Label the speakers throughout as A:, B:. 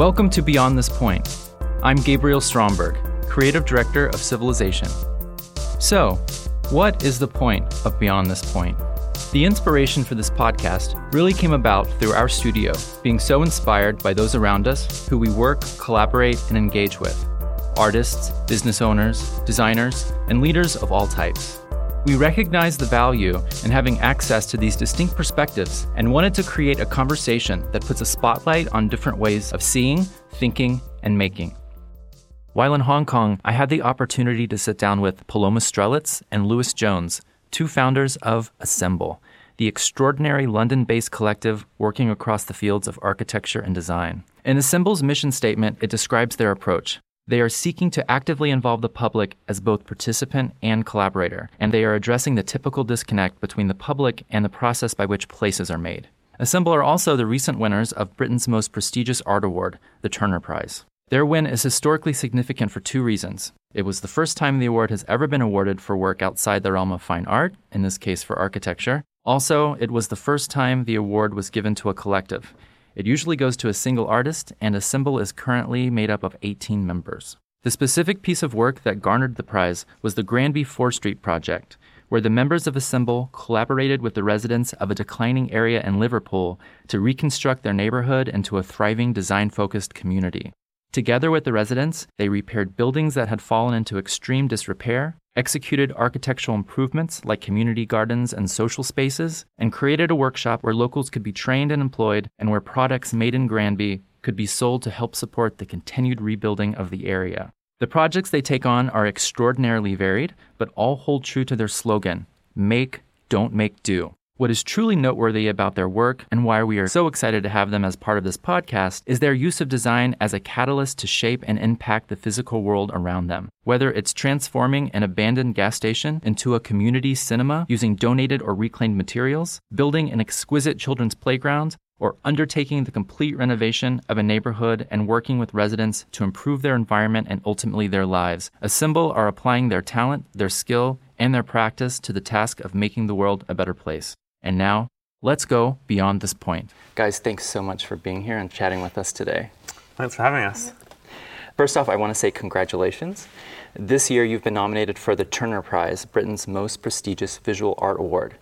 A: Welcome to Beyond This Point. I'm Gabriel Stromberg, Creative Director of Civilization. So, what is the point of Beyond This Point? The inspiration for this podcast really came about through our studio being so inspired by those around us who we work, collaborate, and engage with artists, business owners, designers, and leaders of all types. We recognize the value in having access to these distinct perspectives and wanted to create a conversation that puts a spotlight on different ways of seeing, thinking, and making. While in Hong Kong, I had the opportunity to sit down with Paloma Strelitz and Lewis Jones, two founders of Assemble, the extraordinary London based collective working across the fields of architecture and design. In Assemble's mission statement, it describes their approach they are seeking to actively involve the public as both participant and collaborator, and they are addressing the typical disconnect between the public and the process by which places are made. Assemble are also the recent winners of Britain's most prestigious art award, the Turner Prize. Their win is historically significant for two reasons. It was the first time the award has ever been awarded for work outside the realm of fine art, in this case for architecture. Also, it was the first time the award was given to a collective. It usually goes to a single artist, and Assemble is currently made up of 18 members. The specific piece of work that garnered the prize was the Granby 4 Street project, where the members of Assemble collaborated with the residents of a declining area in Liverpool to reconstruct their neighborhood into a thriving design focused community. Together with the residents, they repaired buildings that had fallen into extreme disrepair, executed architectural improvements like community gardens and social spaces, and created a workshop where locals could be trained and employed and where products made in Granby could be sold to help support the continued rebuilding of the area. The projects they take on are extraordinarily varied, but all hold true to their slogan make, don't make do. What is truly noteworthy about their work and why we are so excited to have them as part of this podcast is their use of design as a catalyst to shape and impact the physical world around them. Whether it's transforming an abandoned gas station into a community cinema using donated or reclaimed materials, building an exquisite children's playground, or undertaking the complete renovation of a neighborhood and working with residents to improve their environment and ultimately their lives. Assemble are applying their talent, their skill, and their practice to the task of making the world a better place. And now, let's go beyond this point. Guys, thanks so much for being here and chatting with us today.
B: Thanks for having us.
A: First off, I want to say congratulations. This year, you've been nominated for the Turner Prize, Britain's most prestigious visual art award.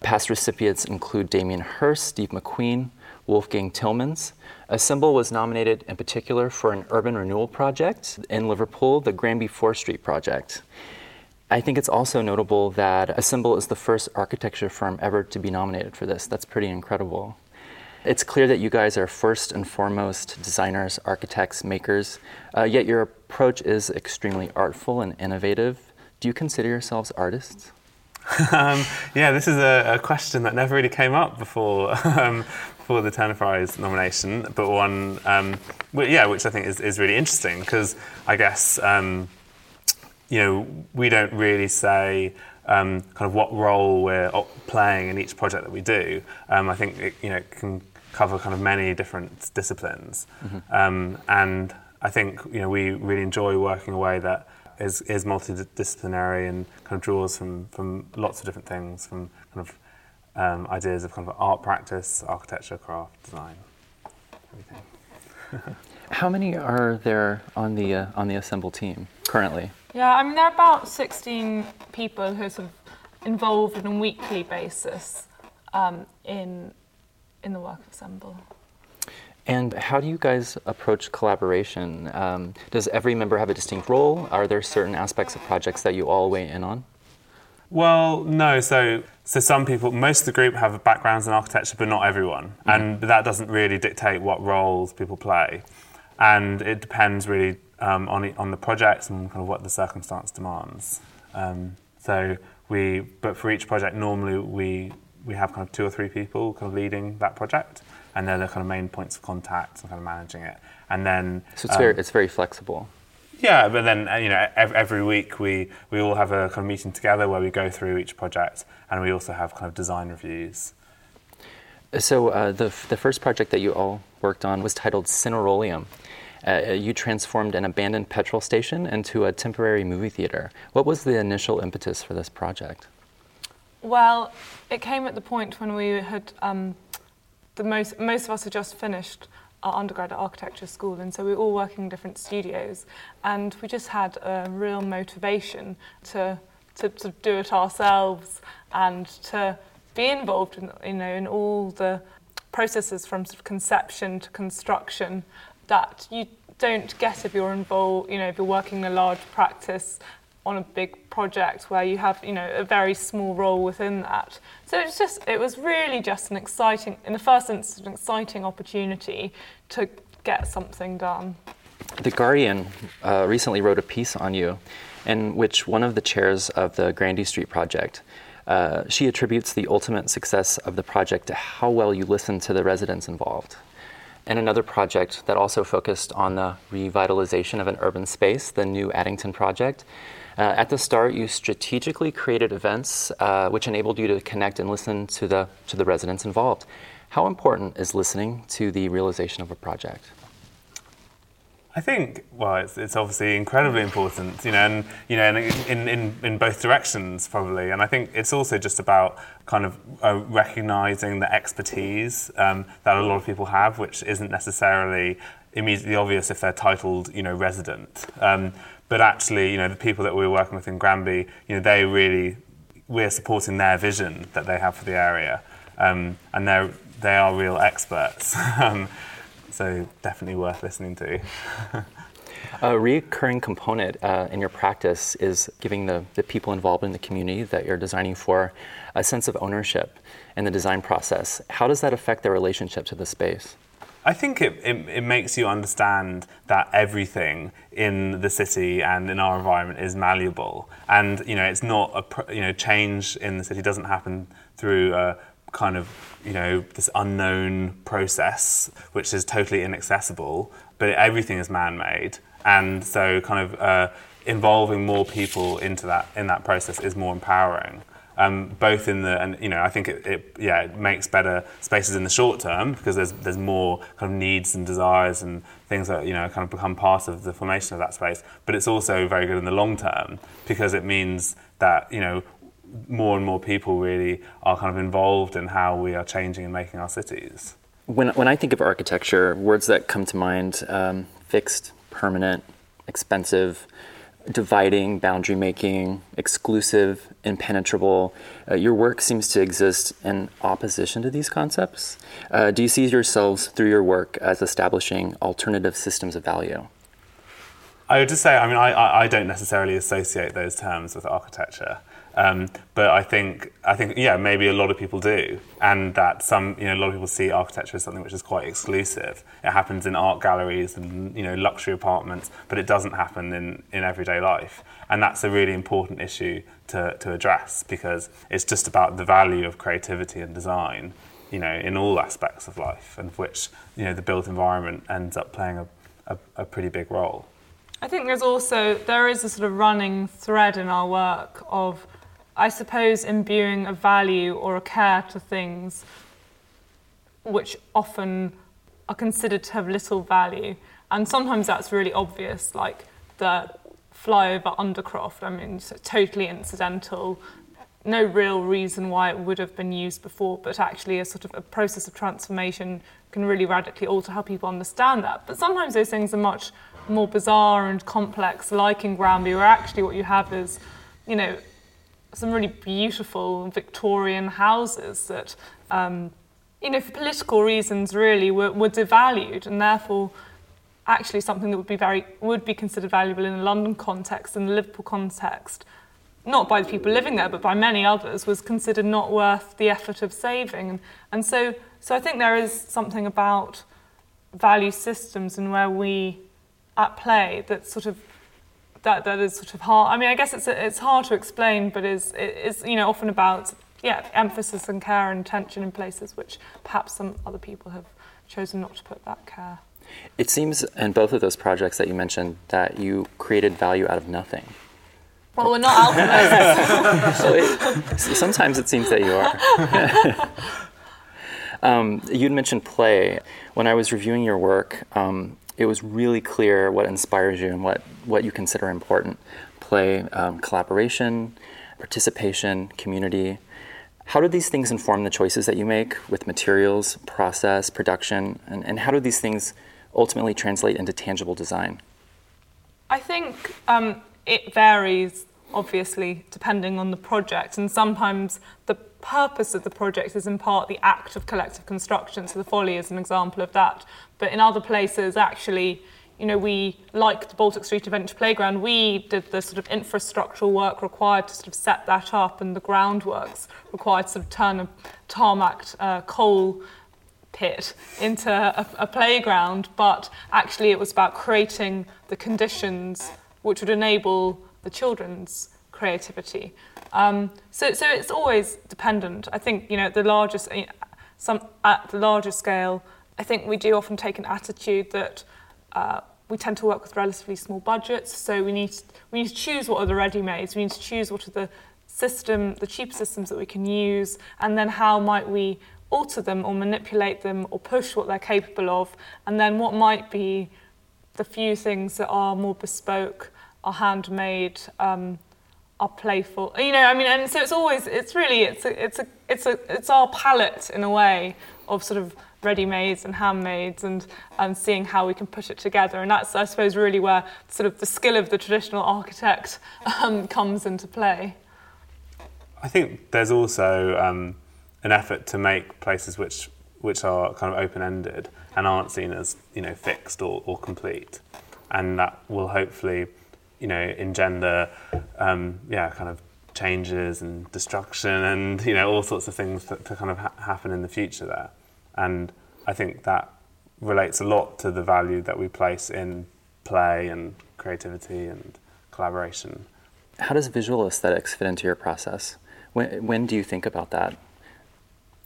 A: Past recipients include Damien Hirst, Steve McQueen, Wolfgang Tillmans. Assemble was nominated in particular for an urban renewal project in Liverpool, the Granby 4 Street project. I think it's also notable that Assemble is the first architecture firm ever to be nominated for this. That's pretty incredible. It's clear that you guys are first and foremost designers, architects, makers, uh, yet your approach is extremely artful and innovative. Do you consider yourselves artists?
B: um, yeah, this is a, a, question that never really came up before um, before the Turner Prize nomination, but one, um, yeah, which I think is, is really interesting because I guess um, you know, we don't really say um, kind of what role we're playing in each project that we do. Um, I think it, you know it can cover kind of many different disciplines, mm-hmm. um, and I think you know we really enjoy working a way that is, is multidisciplinary and kind of draws from from lots of different things, from kind of um, ideas of kind of art practice, architecture, craft, design,
A: everything. How many are there on the uh, on the Assemble team currently?
C: Yeah, I mean, there are about 16 people who are sort of involved on a weekly basis um, in, in the work of Assemble.
A: And how do you guys approach collaboration? Um, does every member have a distinct role? Are there certain aspects of projects that you all weigh in on?
B: Well, no. So, so some people, most of the group have backgrounds in architecture, but not everyone, mm-hmm. and that doesn't really dictate what roles people play, and it depends really um, on, on the project and kind of what the circumstance demands. Um, so we, but for each project, normally we, we have kind of two or three people kind of leading that project, and they're the kind of main points of contact and kind of managing it. And then
A: so it's um, very it's very flexible.
B: Yeah, but then uh, you know every week we, we all have a kind of meeting together where we go through each project, and we also have kind of design reviews.
A: So uh, the the first project that you all worked on was titled Cineroleum. Uh, you transformed an abandoned petrol station into a temporary movie theater. What was the initial impetus for this project?
C: Well, it came at the point when we had um, the most most of us had just finished our undergrad at architecture school, and so we were all working in different studios, and we just had a real motivation to to, to do it ourselves and to be involved in you know in all the processes from sort of conception to construction that you don't get if you're involved you know if you're working in a large practice on a big project where you have you know a very small role within that. So it's just it was really just an exciting in the first instance an exciting opportunity to get something done.
A: The guardian uh, recently wrote a piece on you in which one of the chairs of the Granby Street project uh, she attributes the ultimate success of the project to how well you listen to the residents involved and another project that also focused on the revitalization of an urban space, the New Addington project. Uh, at the start, you strategically created events uh, which enabled you to connect and listen to the, to the residents involved. How important is listening to the realization of a project?
B: I think, well, it's, it's obviously incredibly important, you know, and you know, in, in, in both directions probably. And I think it's also just about kind of uh, recognizing the expertise um, that a lot of people have, which isn't necessarily immediately obvious if they're titled, you know, resident. Um, but actually, you know, the people that we're working with in Granby, you know, they really, we're supporting their vision that they have for the area, um, and they're they are real experts. So definitely worth listening to.
A: A recurring component uh, in your practice is giving the, the people involved in the community that you're designing for a sense of ownership in the design process. How does that affect their relationship to the space?
B: I think it, it, it, makes you understand that everything in the city and in our environment is malleable. And, you know, it's not a, you know, change in the city doesn't happen through a kind of, you know, this unknown process, which is totally inaccessible, but everything is man-made. And so kind of uh, involving more people into that, in that process is more empowering um, both in the and you know I think it, it, yeah it makes better spaces in the short term because there's there's more kind of needs and desires and things that you know kind of become part of the formation of that space. But it's also very good in the long term because it means that you know more and more people really are kind of involved in how we are changing and making our cities.
A: When when I think of architecture, words that come to mind: um, fixed, permanent, expensive dividing, boundary making, exclusive, impenetrable. Uh, your work seems to exist in opposition to these concepts. Uh, do you see yourselves through your work as establishing alternative systems of value?
B: I would just say, I mean, I, I don't necessarily associate those terms with architecture. Um, but I think, I think, yeah, maybe a lot of people do, and that some, you know, a lot of people see architecture as something which is quite exclusive. It happens in art galleries and you know luxury apartments, but it doesn't happen in, in everyday life, and that's a really important issue to, to address because it's just about the value of creativity and design, you know, in all aspects of life, and which you know the built environment ends up playing a, a, a pretty big role.
C: I think there's also there is a sort of running thread in our work of I suppose, imbuing a value or a care to things which often are considered to have little value. And sometimes that's really obvious, like the flyover Undercroft. I mean, totally incidental, no real reason why it would have been used before, but actually a sort of a process of transformation can really radically alter how people understand that. But sometimes those things are much more bizarre and complex, like in Granby, where actually what you have is, you know, some really beautiful Victorian houses that, um, you know, for political reasons, really were, were devalued, and therefore, actually something that would be very would be considered valuable in a London context and the Liverpool context, not by the people living there, but by many others, was considered not worth the effort of saving. And, and so, so I think there is something about value systems and where we at play that sort of that that is sort of hard. I mean, I guess it's it's hard to explain, but is is you know often about yeah emphasis and care and attention in places which perhaps some other people have chosen not to put that care.
A: It seems in both of those projects that you mentioned that you created value out of nothing.
C: Well, we're not alchemists.
A: so it, sometimes it seems that you are. um, you'd mentioned play. When I was reviewing your work, um, it was really clear what inspires you and what, what you consider important play, um, collaboration, participation, community. How do these things inform the choices that you make with materials, process, production, and, and how do these things ultimately translate into tangible design?
C: I think um, it varies, obviously, depending on the project, and sometimes the purpose of the project is in part the act of collective construction. So the folly is an example of that. But in other places, actually, you know, we, like the Baltic Street Adventure Playground, we did the sort of infrastructural work required to sort of set that up and the groundworks required to sort of turn a tarmac uh, coal pit into a, a playground, but actually it was about creating the conditions which would enable the children's creativity. Um, so, so it's always dependent. I think, you know, the largest, some, at the larger scale, I think we do often take an attitude that uh, we tend to work with relatively small budgets, so we need, we need to choose what are the ready-mades, we need to choose what are the system, the cheap systems that we can use, and then how might we alter them or manipulate them or push what they're capable of, and then what might be the few things that are more bespoke, are handmade, um, are playful. You know, I mean, and so it's always, it's really, it's a, it's a, it's a, it's our palette in a way of sort of ready-mades and handmades and, and seeing how we can put it together. And that's, I suppose, really where sort of the skill of the traditional architect um, comes into play.
B: I think there's also um, an effort to make places which which are kind of open-ended and aren't seen as you know fixed or, or complete, and that will hopefully you know engender um, yeah kind of changes and destruction and you know all sorts of things that to kind of ha- happen in the future there. And I think that relates a lot to the value that we place in play and creativity and collaboration.
A: How does visual aesthetics fit into your process? When, when do you think about that?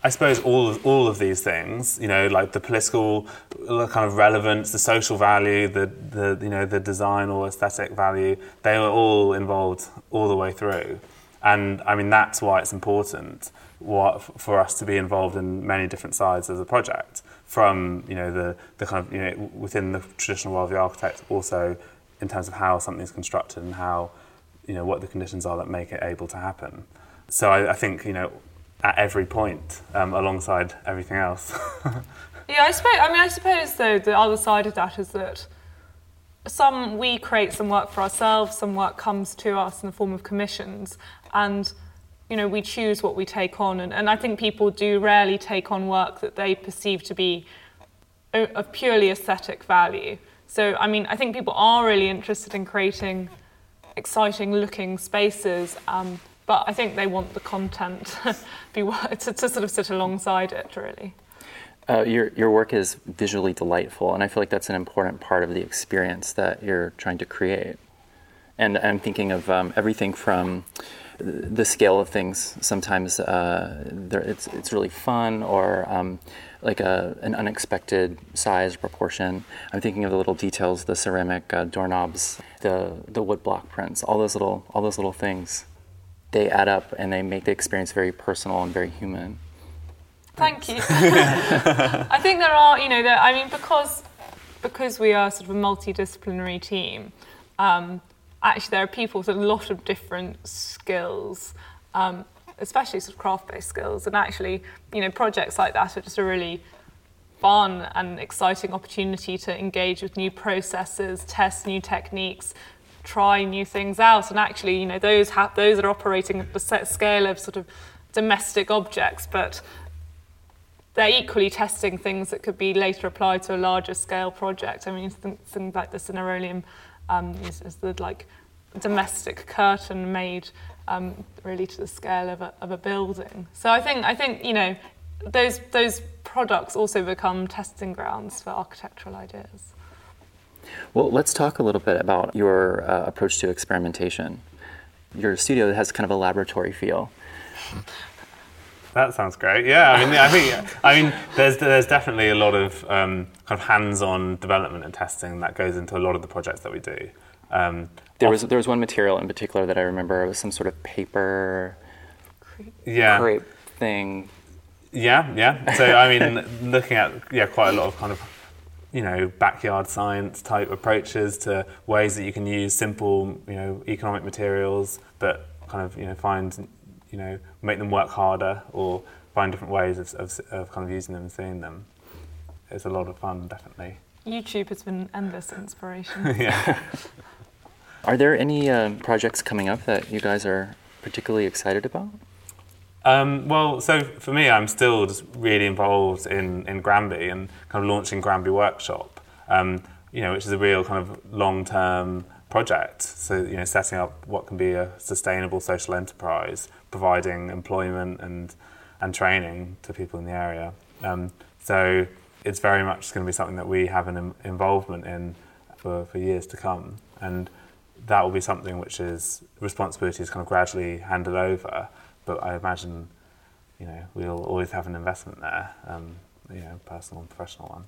B: I suppose all of, all of these things, you know, like the political kind of relevance, the social value, the, the you know the design or aesthetic value, they are all involved all the way through, and I mean that's why it's important what, for us to be involved in many different sides of the project, from you know the, the kind of you know within the traditional role of the architect, also in terms of how something's constructed and how you know what the conditions are that make it able to happen. So I, I think you know at every point, um, alongside everything else.
C: yeah, I suppose. I mean, I suppose though the other side of that is that some we create some work for ourselves, some work comes to us in the form of commissions, and you know, we choose what we take on. And, and I think people do rarely take on work that they perceive to be of purely aesthetic value. So, I mean, I think people are really interested in creating exciting looking spaces, um, but I think they want the content to, to sort of sit alongside it, really.
A: Uh, your, your work is visually delightful, and I feel like that's an important part of the experience that you're trying to create. And I'm thinking of um, everything from the scale of things. Sometimes uh, it's it's really fun or um, like a, an unexpected size proportion. I'm thinking of the little details, the ceramic uh, doorknobs, the the wood block prints, all those little all those little things. They add up and they make the experience very personal and very human.
C: Thank you. I think there are, you know, there, I mean, because because we are sort of a multidisciplinary team. Um, actually there are people with a lot of different skills, um, especially sort of craft-based skills. And actually, you know, projects like that are just a really fun and exciting opportunity to engage with new processes, test new techniques, try new things out. And actually, you know, those ha- those are operating at the set scale of sort of domestic objects, but they're equally testing things that could be later applied to a larger scale project. I mean, things like the Cineroleum um, is, is the like domestic curtain made um, really to the scale of a, of a building. So I think I think you know those those products also become testing grounds for architectural ideas.
A: Well, let's talk a little bit about your uh, approach to experimentation. Your studio has kind of a laboratory feel.
B: That sounds great. Yeah, I mean, I think, I mean, there's there's definitely a lot of um, kind of hands-on development and testing that goes into a lot of the projects that we do. Um,
A: there was there was one material in particular that I remember. It was some sort of paper,
B: yeah,
A: crepe thing.
B: Yeah, yeah. So I mean, looking at yeah, quite a lot of kind of you know backyard science type approaches to ways that you can use simple you know economic materials, but kind of you know find you know make them work harder or find different ways of, of, of kind of using them and seeing them. It's a lot of fun, definitely.
C: YouTube has been endless inspiration.
B: yeah.
A: Are there any uh, projects coming up that you guys are particularly excited about?
B: Um, well, so for me, I'm still just really involved in, in Granby and kind of launching Granby Workshop, um, you know, which is a real kind of long-term project. So, you know, setting up what can be a sustainable social enterprise, providing employment and, and training to people in the area. Um, so it's very much going to be something that we have an involvement in for, for years to come. And that will be something which is responsibility is kind of gradually handed over but I imagine, you know, we'll always have an investment there, um, you know, personal and professional one.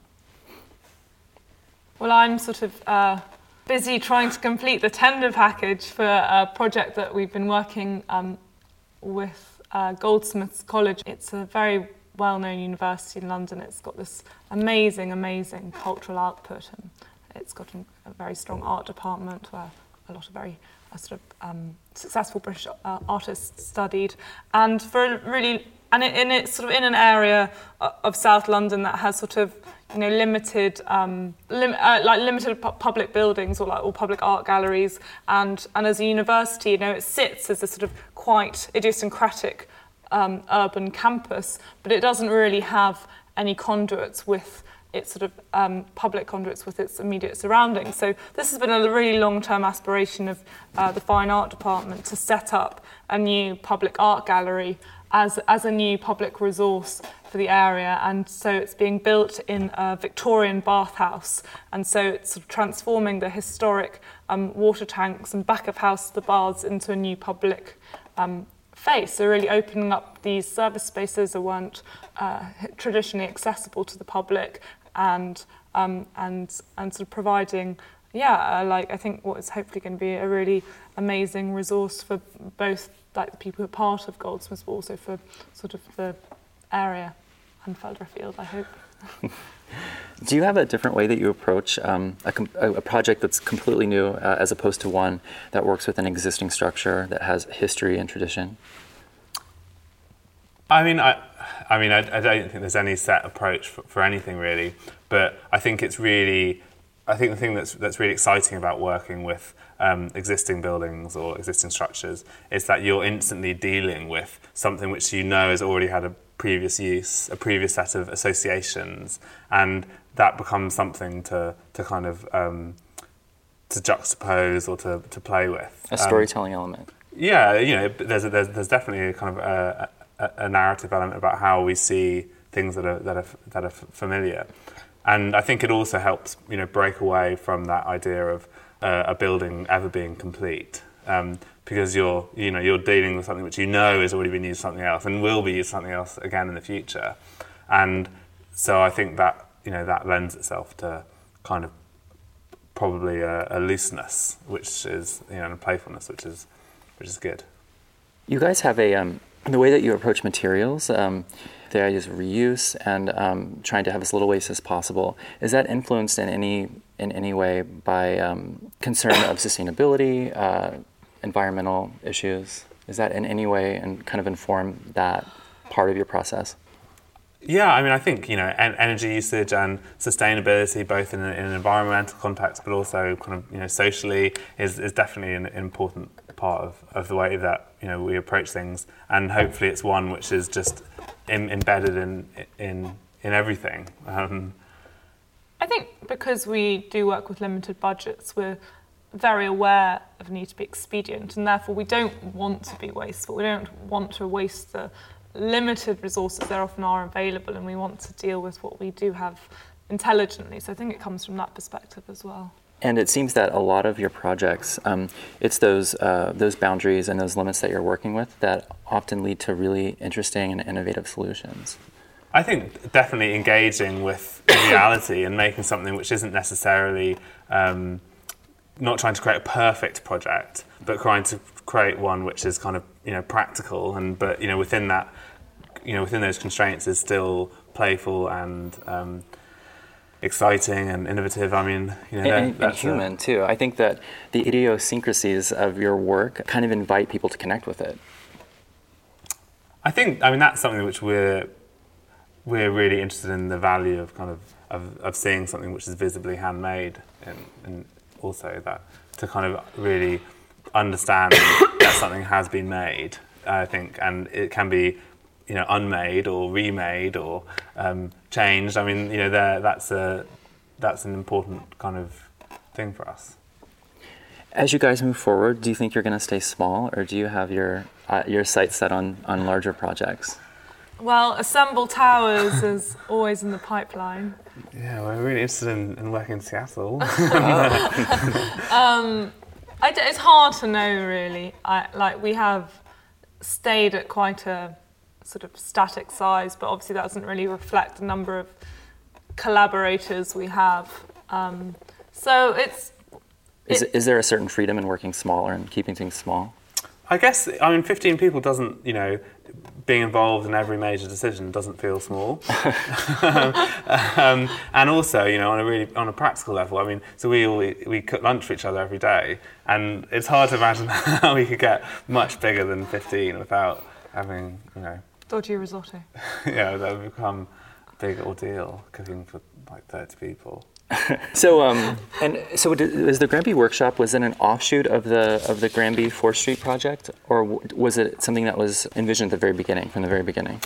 C: Well, I'm sort of uh, busy trying to complete the tender package for a project that we've been working um, with uh, Goldsmiths College. It's a very well-known university in London. It's got this amazing, amazing cultural output, and it's got a very strong art department where a lot of very sort of um, successful British uh, artists studied, and for a really and it, and it's sort of in an area uh, of South London that has sort of you know limited um, lim, uh, like limited pu- public buildings or like or public art galleries, and and as a university, you know, it sits as a sort of quite idiosyncratic um, urban campus, but it doesn't really have any conduits with its sort of um, public conduits with its immediate surroundings. So this has been a really long-term aspiration of uh, the Fine Art Department to set up a new public art gallery as, as a new public resource for the area. And so it's being built in a Victorian bathhouse. And so it's sort of transforming the historic um, water tanks and back of house, the baths, into a new public um, face. So really opening up these service spaces that weren't uh, traditionally accessible to the public and um, and and sort of providing yeah uh, like I think what is hopefully going to be a really amazing resource for both like the people who are part of Goldsmiths but also for sort of the area and further I hope.
A: Do you have a different way that you approach um, a, a, project that's completely new uh, as opposed to one that works with an existing structure that has history and tradition?
B: I mean, I, I mean, I, I, don't think there's any set approach for, for, anything really, but I think it's really, I think the thing that's that's really exciting about working with um, existing buildings or existing structures is that you're instantly dealing with something which you know has already had a previous use, a previous set of associations, and that becomes something to to kind of um, to juxtapose or to, to play with.
A: A storytelling um, element.
B: Yeah, you know, there's a, there's, there's definitely a kind of a, a, narrative element about how we see things that are that are that are familiar, and I think it also helps you know break away from that idea of uh, a building ever being complete. Um, because you're, you know, you're dealing with something which you know has already been used something else and will be used something else again in the future, and so I think that you know that lends itself to kind of probably a, a looseness, which is you know, and a playfulness, which is which is good.
A: You guys have a um, the way that you approach materials, um, the ideas of reuse and um, trying to have as little waste as possible, is that influenced in any in any way by um, concern of sustainability, uh, environmental issues? Is that in any way and kind of inform that part of your process?
B: Yeah, I mean, I think you know, en- energy usage and sustainability, both in, a, in, an environmental context, but also kind of you know socially, is, is definitely an important part of, of the way that you know we approach things, and hopefully it's one which is just in, embedded in in in everything. Um,
C: I think because we do work with limited budgets, we're very aware of need to be expedient, and therefore we don't want to be wasteful. We don't want to waste the limited resources that often are available, and we want to deal with what we do have intelligently. So I think it comes from that perspective as well.
A: And it seems that a lot of your projects, um, it's those uh, those boundaries and those limits that you're working with that often lead to really interesting and innovative solutions.
B: I think definitely engaging with reality and making something which isn't necessarily um, not trying to create a perfect project, but trying to create one which is kind of you know practical and but you know within that you know within those constraints is still playful and um, exciting and innovative. I mean, you know,
A: and, and human a, too. I think that the idiosyncrasies of your work kind of invite people to connect with it.
B: I think I mean that's something which we're we're really interested in the value of kind of of, of seeing something which is visibly handmade and, and also that to kind of really understand that something has been made I think and it can be you know unmade or remade or um, changed I mean you know that's a that's an important kind of thing for us
A: as you guys move forward do you think you're going to stay small or do you have your uh, your sights set on on larger projects
C: well, Assemble Towers is always in the pipeline.
B: Yeah, we're really interested in, in working in Seattle.
C: um, I, it's hard to know, really. I, like we have stayed at quite a sort of static size, but obviously that doesn't really reflect the number of collaborators we have. Um, so it's.
A: Is, it, is there a certain freedom in working smaller and keeping things small?
B: I guess I mean 15 people doesn't you know being involved in every major decision doesn't feel small. um, and also, you know, on a really on a practical level, I mean, so we all we cook lunch for each other every day, and it's hard to imagine how we could get much bigger than 15 without having, you know,
C: dodgy risotto.
B: yeah, that would become a big ordeal cooking for like 30 people.
A: so, um, and so was the Granby workshop was it an offshoot of the of the Granby Fourth Street project, or was it something that was envisioned at the very beginning, from the very beginning?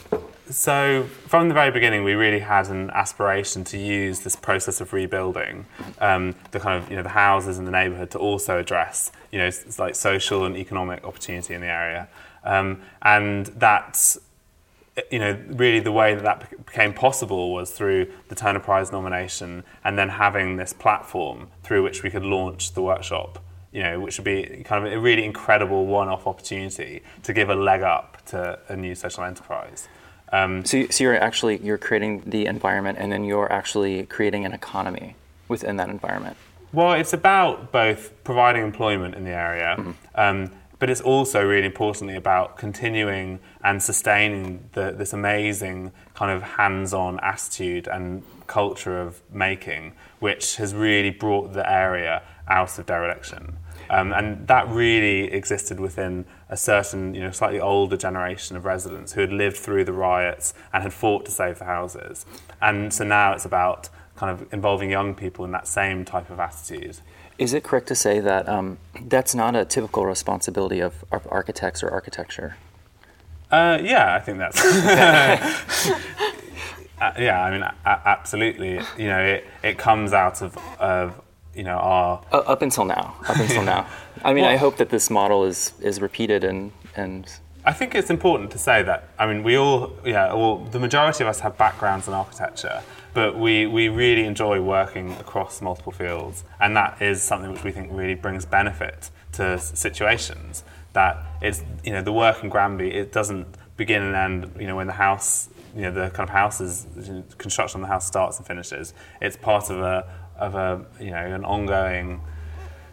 B: So, from the very beginning, we really had an aspiration to use this process of rebuilding um, the kind of you know the houses in the neighbourhood to also address you know like social and economic opportunity in the area, um, and that's you know, really the way that that became possible was through the Turner Prize nomination and then having this platform through which we could launch the workshop, you know, which would be kind of a really incredible one-off opportunity to give a leg up to a new social enterprise.
A: Um, so, so you're actually you're creating the environment and then you're actually creating an economy within that environment.
B: Well, it's about both providing employment in the area. Mm-hmm. Um, but it's also really importantly about continuing and sustaining the, this amazing kind of hands-on attitude and culture of making, which has really brought the area out of dereliction. Um, and that really existed within a certain, you know, slightly older generation of residents who had lived through the riots and had fought to save the houses. And so now it's about kind of involving young people in that same type of attitude.
A: Is it correct to say that um, that's not a typical responsibility of, architects or architecture?
B: Uh, yeah, I think that's. uh, yeah, I mean, absolutely. You know, it, it comes out of, of you know our
A: uh, up until now. Up until now. I mean, well, I hope that this model is is repeated and and.
B: I think it's important to say that. I mean, we all, yeah, well, the majority of us have backgrounds in architecture, but we, we really enjoy working across multiple fields, and that is something which we think really brings benefit to situations. That it's you know the work in Granby it doesn't begin and end you know when the house you know the kind of houses construction of the house starts and finishes. It's part of a of a you know an ongoing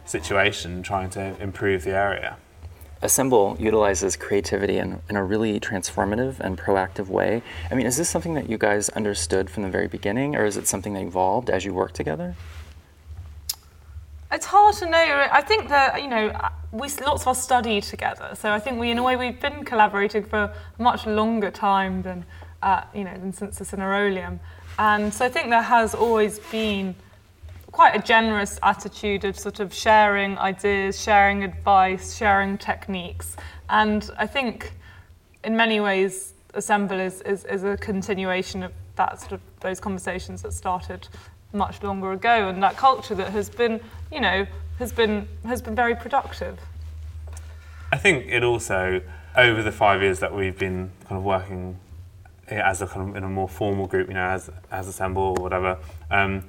B: situation trying to improve the area.
A: Assemble utilizes creativity in, in a really transformative and proactive way. I mean, is this something that you guys understood from the very beginning, or is it something that evolved as you worked together?
C: It's hard to know. I think that you know we lots of us studied together, so I think we, in a way, we've been collaborating for a much longer time than uh, you know than since the Cineroleum, and so I think there has always been quite a generous attitude of sort of sharing ideas, sharing advice, sharing techniques. And I think in many ways, Assemble is, is, is a continuation of that sort of those conversations that started much longer ago and that culture that has been, you know, has been has been very productive.
B: I think it also over the five years that we've been kind of working as a kind of in a more formal group, you know, as as Assemble or whatever, um,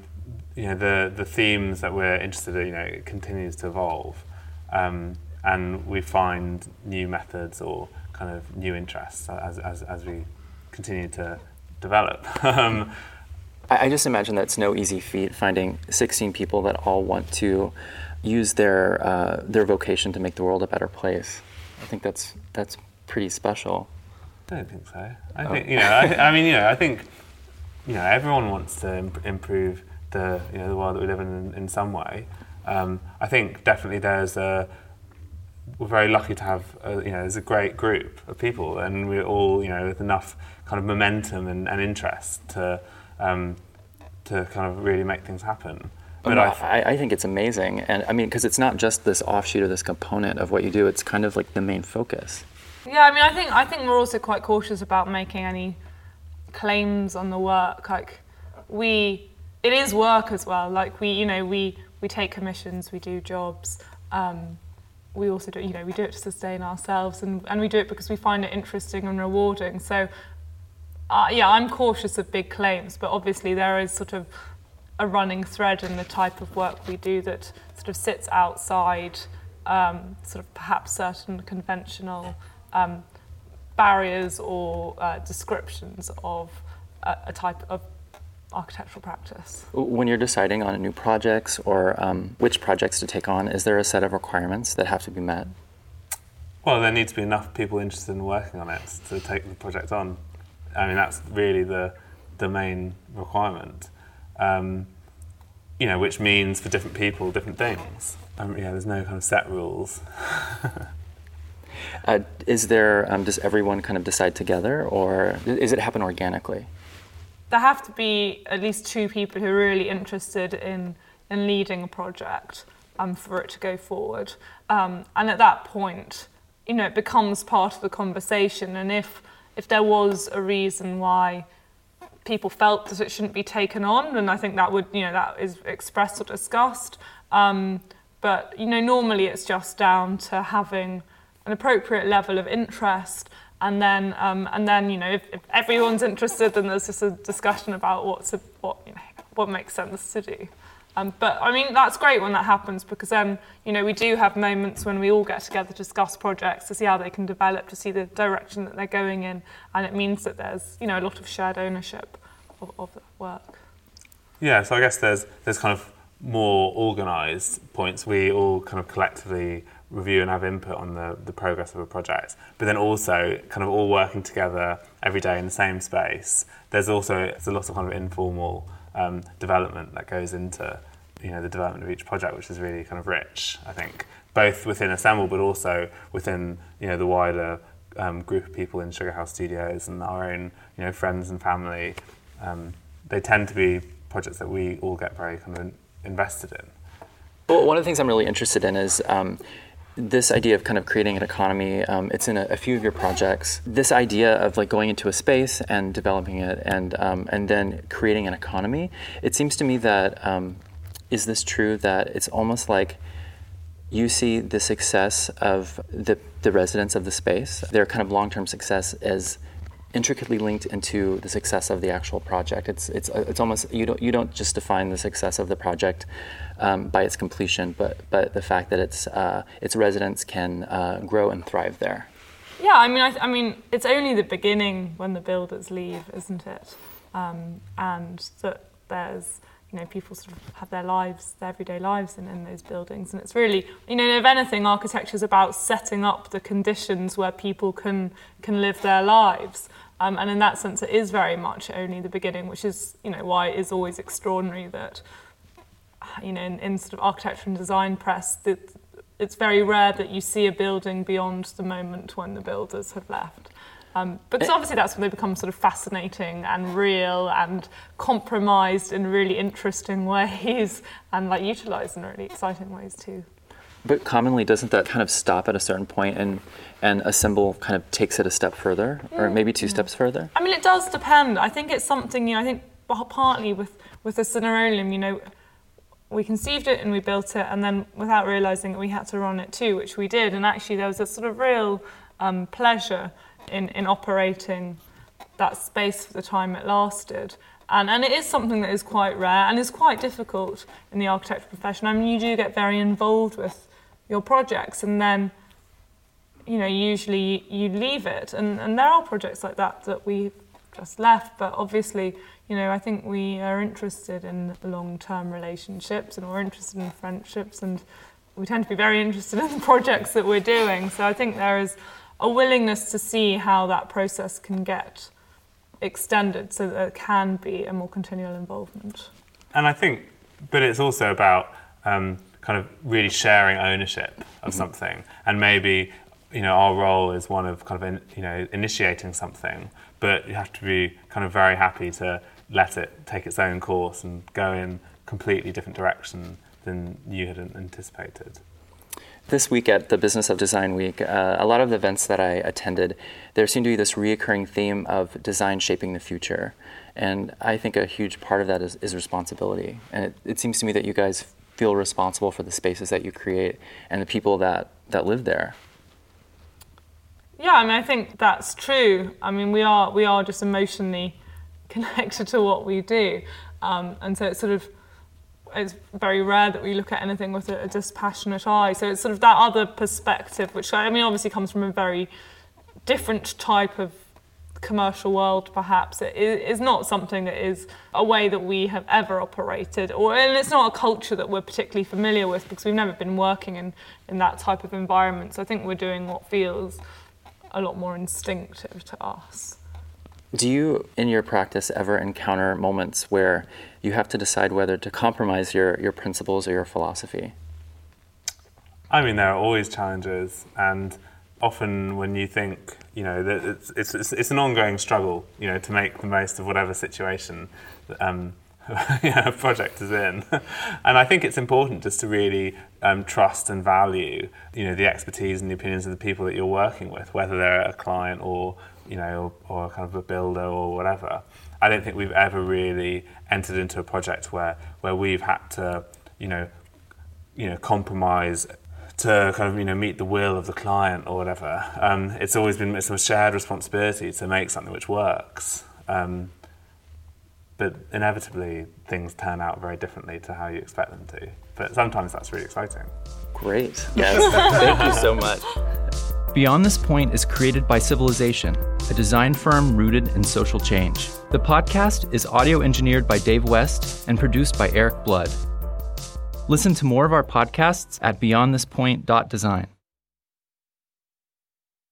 B: you know the the themes that we're interested in you know it continues to evolve um, and we find new methods or kind of new interests as, as, as we continue to develop um,
A: I just imagine that it's no easy feat finding 16 people that all want to use their uh, their vocation to make the world a better place. I think that's that's pretty special.
B: I don't think so. I oh. think you know. I, I, mean, you know, I think you know everyone wants to imp- improve the you know the world that we live in in, in some way. Um, I think definitely there's a we're very lucky to have, a, you know, there's a great group of people, and we're all, you know, with enough kind of momentum and, and interest to um, to kind of really make things happen.
A: But I, th- I, think it's amazing, and I mean, because it's not just this offshoot or this component of what you do; it's kind of like the main focus.
C: Yeah, I mean, I think I think we're also quite cautious about making any claims on the work. Like, we, it is work as well. Like we, you know, we we take commissions, we do jobs. Um, we also do, you know, we do it to sustain ourselves, and, and we do it because we find it interesting and rewarding. So, uh, yeah, I'm cautious of big claims, but obviously there is sort of a running thread in the type of work we do that sort of sits outside um, sort of perhaps certain conventional um, barriers or uh, descriptions of a, a, type of architectural practice.
A: When you're deciding on new projects or um, which projects to take on, is there a set of requirements that have to be met?
B: Well, there needs to be enough people interested in working on it to take the project on. I mean, that's really the the main requirement um, you know, which means for different people different things. Um, yeah, there's no kind of set rules.
A: uh, is there? Um, does everyone kind of decide together, or does it happen organically?
C: There have to be at least two people who are really interested in in leading a project um, for it to go forward, um, and at that point, you know, it becomes part of the conversation. And if if there was a reason why people felt that it shouldn't be taken on, then I think that would, you know, that is expressed or discussed. Um, but you know, normally it's just down to having an appropriate level of interest, and then um, and then you know, if, if, everyone's interested, then there's just a discussion about what's what you know, what makes sense to do. Um, but I mean, that's great when that happens because then, you know, we do have moments when we all get together to discuss projects to see how they can develop, to see the direction that they're going in. And it means that there's, you know, a lot of shared ownership of, of the work.
B: Yeah, so I guess there's, there's kind of more organised points. We all kind of collectively review and have input on the, the progress of a project, but then also kind of all working together every day in the same space. There's also there's a lot of kind of informal um, development that goes into you know the development of each project, which is really kind of rich. I think both within Assemble, but also within you know the wider um, group of people in Sugar House Studios and our own you know friends and family. Um, they tend to be projects that we all get very kind of invested in.
A: Well, one of the things I'm really interested in is um, this idea of kind of creating an economy um, it's in a, a, few of your projects. This idea of like going into a space and developing it and um, and then creating an economy. It seems to me that um, is this true that it's almost like you see the success of the, the residents of the space? Their kind of long-term success as intricately linked into the success of the actual project. It's it's it's almost you don't you don't just define the success of the project um, by its completion, but but the fact that its uh, its residents can uh, grow and thrive there.
C: Yeah, I mean, I, I, mean, it's only the beginning when the builders leave, isn't it? Um, and that there's you know people sort of have their lives, their everyday lives in, in those buildings, and it's really you know if anything, architecture is about setting up the conditions where people can can live their lives. Um, and in that sense, it is very much only the beginning, which is you know why it is always extraordinary that you know in, in sort of architecture and design press that it's very rare that you see a building beyond the moment when the builders have left. Um, because obviously that's when they become sort of fascinating and real and compromised in really interesting ways and like utilised in really exciting ways too.
A: But commonly, doesn't that kind of stop at a certain point and and Assemble kind of takes it a step further, or maybe two steps further?
C: I mean, it does depend. I think it's something you know. I think partly with with the Cineroleum, you know, we conceived it and we built it, and then without realizing it, we had to run it too, which we did. And actually, there was a sort of real um, pleasure in in operating that space for the time it lasted. And, and it is something that is quite rare and is quite difficult in the architecture profession. I mean, you do get very involved with your projects and then you know usually you leave it. And, and there are projects like that that we've just left but obviously you know I think we are interested in long-term relationships and we're interested in friendships and we tend to be very interested in the projects that we're doing. So I think there is a willingness to see how that process can get extended so that there can be a more continual involvement.
B: And I think but it's also about um, kind of really sharing ownership of mm-hmm. something, and maybe you know our role is one of kind of in, you know initiating something, but you have to be kind of very happy to let it take its own course and go in completely different direction than you had anticipated.
A: This week at the Business of Design Week, uh, a lot of the events that I attended, there seemed to be this reoccurring theme of design shaping the future. And I think a huge part of that is, is responsibility. And it, it seems to me that you guys feel responsible for the spaces that you create and the people that, that live there.
C: Yeah, I mean, I think that's true. I mean, we are we are just emotionally connected to what we do, um, and so it's sort of it's very rare that we look at anything with a, a, dispassionate eye. So it's sort of that other perspective, which I mean, obviously comes from a very different type of commercial world. Perhaps it is not something that is a way that we have ever operated, or and it's not a culture that we're particularly familiar with because we've never been working in in that type of environment. So I think we're doing what feels a lot more instinctive to us.
A: Do you, in your practice, ever encounter moments where you have to decide whether to compromise your, your principles or your philosophy?
B: I mean, there are always challenges, and often when you think, you know, that it's, it's, it's, it's, an ongoing struggle, you know, to make the most of whatever situation um, a project is in. and I think it's important just to really um, trust and value, you know, the expertise and the opinions of the people that you're working with, whether they're a client or you know, or, or kind of a builder or whatever. I don't think we've ever really entered into a project where where we've had to, you know, you know, compromise to kind of you know meet the will of the client or whatever. Um, it's always been it's a shared responsibility to make something which works. Um, but inevitably, things turn out very differently to how you expect them to. But sometimes that's really exciting.
A: Great. Yes. Thank you so much. Beyond This Point is created by Civilization, a design firm rooted in social change. The podcast is audio engineered by Dave West and produced by Eric Blood. Listen to more of our podcasts at beyondthispoint.design.